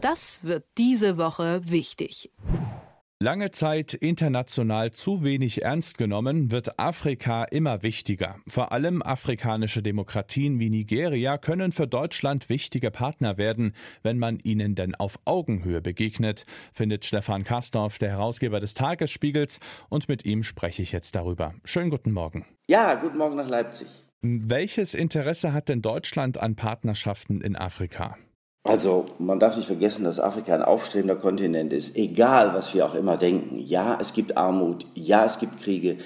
Das wird diese Woche wichtig. Lange Zeit international zu wenig ernst genommen, wird Afrika immer wichtiger. Vor allem afrikanische Demokratien wie Nigeria können für Deutschland wichtige Partner werden, wenn man ihnen denn auf Augenhöhe begegnet, findet Stefan Kastorf, der Herausgeber des Tagesspiegels, und mit ihm spreche ich jetzt darüber. Schönen guten Morgen. Ja, guten Morgen nach Leipzig. Welches Interesse hat denn Deutschland an Partnerschaften in Afrika? Also man darf nicht vergessen, dass Afrika ein aufstrebender Kontinent ist, egal was wir auch immer denken. Ja, es gibt Armut, ja, es gibt Kriege,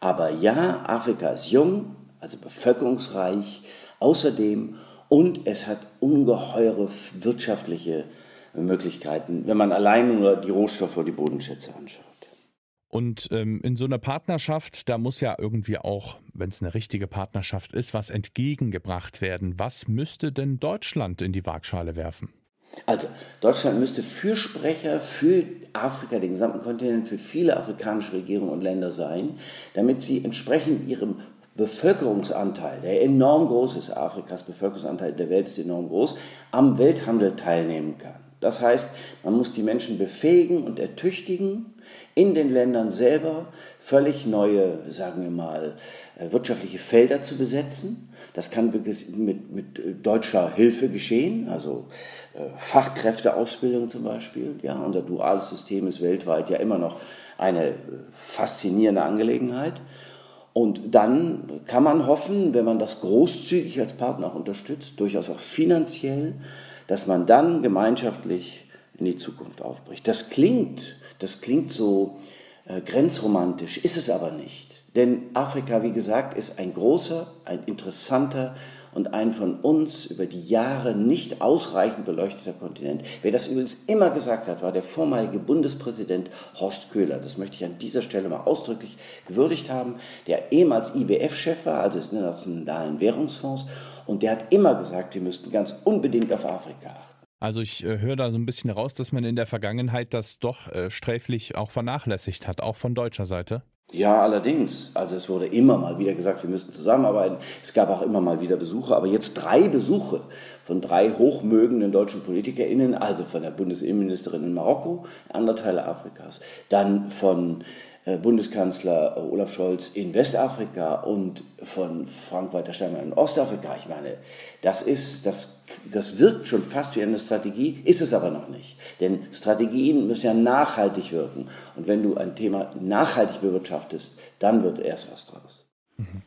aber ja, Afrika ist jung, also bevölkerungsreich, außerdem und es hat ungeheure wirtschaftliche Möglichkeiten, wenn man allein nur die Rohstoffe und die Bodenschätze anschaut. Und ähm, in so einer Partnerschaft, da muss ja irgendwie auch, wenn es eine richtige Partnerschaft ist, was entgegengebracht werden. Was müsste denn Deutschland in die Waagschale werfen? Also Deutschland müsste Fürsprecher für Afrika, den gesamten Kontinent, für viele afrikanische Regierungen und Länder sein, damit sie entsprechend ihrem Bevölkerungsanteil, der enorm groß ist, Afrikas Bevölkerungsanteil der Welt ist enorm groß, am Welthandel teilnehmen kann. Das heißt, man muss die Menschen befähigen und ertüchtigen, in den Ländern selber völlig neue, sagen wir mal, äh, wirtschaftliche Felder zu besetzen. Das kann mit, mit äh, deutscher Hilfe geschehen, also äh, Fachkräfteausbildung zum Beispiel. Ja, unser duales System ist weltweit ja immer noch eine faszinierende Angelegenheit. Und dann kann man hoffen, wenn man das großzügig als Partner auch unterstützt, durchaus auch finanziell, dass man dann gemeinschaftlich in die Zukunft aufbricht. Das klingt, das klingt so äh, grenzromantisch, ist es aber nicht. Denn Afrika, wie gesagt, ist ein großer, ein interessanter und ein von uns über die Jahre nicht ausreichend beleuchteter Kontinent. Wer das übrigens immer gesagt hat, war der vormalige Bundespräsident Horst Köhler. Das möchte ich an dieser Stelle mal ausdrücklich gewürdigt haben, der ehemals IWF-Chef war, also des Internationalen Währungsfonds, und der hat immer gesagt, wir müssten ganz unbedingt auf Afrika achten. Also ich äh, höre da so ein bisschen raus, dass man in der Vergangenheit das doch äh, sträflich auch vernachlässigt hat, auch von deutscher Seite. Ja, allerdings. Also es wurde immer mal wieder gesagt, wir müssten zusammenarbeiten. Es gab auch immer mal wieder Besuche, aber jetzt drei Besuche von drei hochmögenden deutschen PolitikerInnen, also von der Bundesinnenministerin in Marokko, andere Teile Afrikas, dann von Bundeskanzler Olaf Scholz in Westafrika und von Frank-Walter Steinmeier in Ostafrika. Ich meine, das ist, das, das wirkt schon fast wie eine Strategie, ist es aber noch nicht. Denn Strategien müssen ja nachhaltig wirken. Und wenn du ein Thema nachhaltig bewirtschaftest, dann wird erst was draus. Mhm.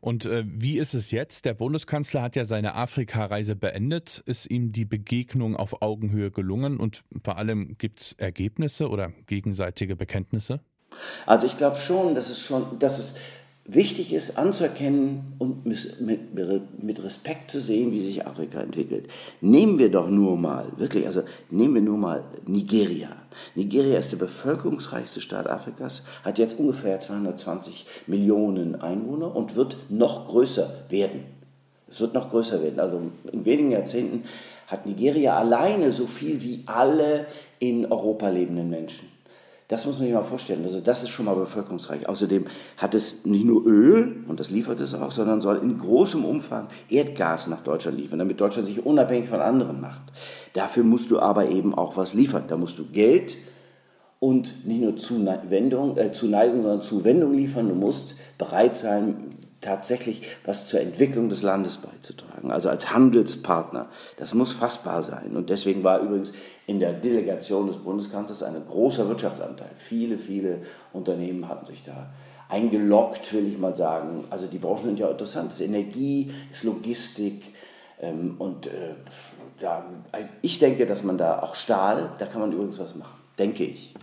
Und äh, wie ist es jetzt? Der Bundeskanzler hat ja seine Afrika-Reise beendet. Ist ihm die Begegnung auf Augenhöhe gelungen? Und vor allem gibt es Ergebnisse oder gegenseitige Bekenntnisse? Also ich glaube schon, dass es schon, dass es wichtig ist anzuerkennen und mit, mit Respekt zu sehen, wie sich Afrika entwickelt. Nehmen wir doch nur mal, wirklich, also nehmen wir nur mal Nigeria. Nigeria ist der bevölkerungsreichste Staat Afrikas, hat jetzt ungefähr 220 Millionen Einwohner und wird noch größer werden. Es wird noch größer werden. Also in wenigen Jahrzehnten hat Nigeria alleine so viel wie alle in Europa lebenden Menschen. Das muss man sich mal vorstellen. Also das ist schon mal bevölkerungsreich. Außerdem hat es nicht nur Öl, und das liefert es auch, sondern soll in großem Umfang Erdgas nach Deutschland liefern, damit Deutschland sich unabhängig von anderen macht. Dafür musst du aber eben auch was liefern. Da musst du Geld und nicht nur Zuwendung, äh, Zuneigung, sondern Zuwendung liefern. Du musst bereit sein, tatsächlich was zur Entwicklung des Landes beizutragen, also als Handelspartner. Das muss fassbar sein. Und deswegen war übrigens in der Delegation des Bundeskanzlers ein großer Wirtschaftsanteil. Viele, viele Unternehmen hatten sich da eingeloggt, will ich mal sagen. Also die Branchen sind ja interessant. Es ist Energie, es ist Logistik. Ähm, und äh, da, also ich denke, dass man da auch Stahl, da kann man übrigens was machen. Denke ich.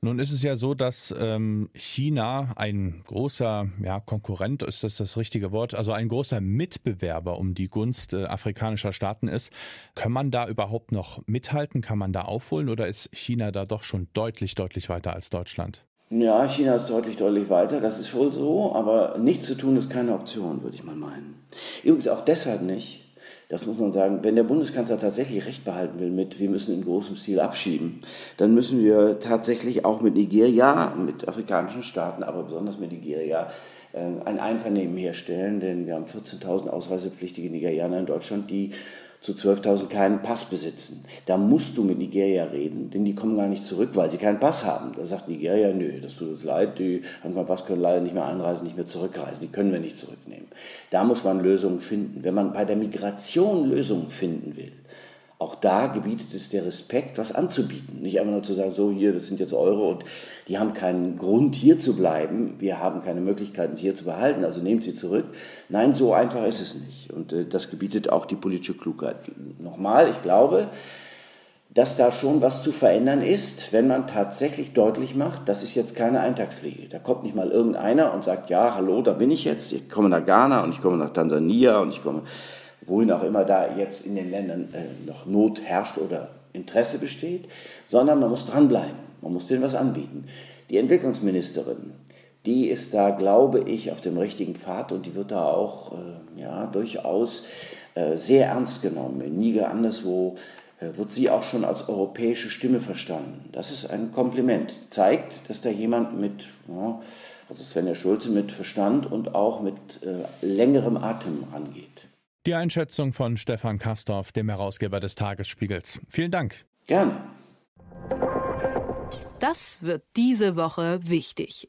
Nun ist es ja so, dass ähm, China ein großer ja, Konkurrent, ist das das richtige Wort, also ein großer Mitbewerber um die Gunst äh, afrikanischer Staaten ist. Kann man da überhaupt noch mithalten? Kann man da aufholen oder ist China da doch schon deutlich, deutlich weiter als Deutschland? Ja, China ist deutlich, deutlich weiter, das ist wohl so, aber nichts zu tun ist keine Option, würde ich mal meinen. Übrigens auch deshalb nicht, das muss man sagen, wenn der Bundeskanzler tatsächlich Recht behalten will mit, wir müssen in großem Stil abschieben, dann müssen wir tatsächlich auch mit Nigeria, mit afrikanischen Staaten, aber besonders mit Nigeria, äh, ein Einvernehmen herstellen, denn wir haben 14.000 ausreisepflichtige Nigerianer in Deutschland, die zu 12.000 keinen Pass besitzen. Da musst du mit Nigeria reden, denn die kommen gar nicht zurück, weil sie keinen Pass haben. Da sagt Nigeria, nö, das tut uns leid, die haben keinen Pass, können leider nicht mehr einreisen, nicht mehr zurückreisen, die können wir nicht zurücknehmen. Da muss man Lösungen finden. Wenn man bei der Migration Lösungen finden will, auch da gebietet es der Respekt, was anzubieten. Nicht einfach nur zu sagen, so hier, das sind jetzt eure und die haben keinen Grund hier zu bleiben, wir haben keine Möglichkeiten, sie hier zu behalten, also nehmt sie zurück. Nein, so einfach ist es nicht. Und äh, das gebietet auch die politische Klugheit. Nochmal, ich glaube, dass da schon was zu verändern ist, wenn man tatsächlich deutlich macht, das ist jetzt keine Eintagspflege. Da kommt nicht mal irgendeiner und sagt, ja, hallo, da bin ich jetzt, ich komme nach Ghana und ich komme nach Tansania und ich komme wohin auch immer da jetzt in den Ländern äh, noch Not herrscht oder Interesse besteht, sondern man muss dranbleiben, man muss denen was anbieten. Die Entwicklungsministerin, die ist da, glaube ich, auf dem richtigen Pfad und die wird da auch äh, ja, durchaus äh, sehr ernst genommen. In Niger anderswo äh, wird sie auch schon als europäische Stimme verstanden. Das ist ein Kompliment. Zeigt, dass da jemand mit, ja, also Svenja Schulze, mit Verstand und auch mit äh, längerem Atem angeht. Die Einschätzung von Stefan Kastorf, dem Herausgeber des Tagesspiegels. Vielen Dank. Gerne. Das wird diese Woche wichtig.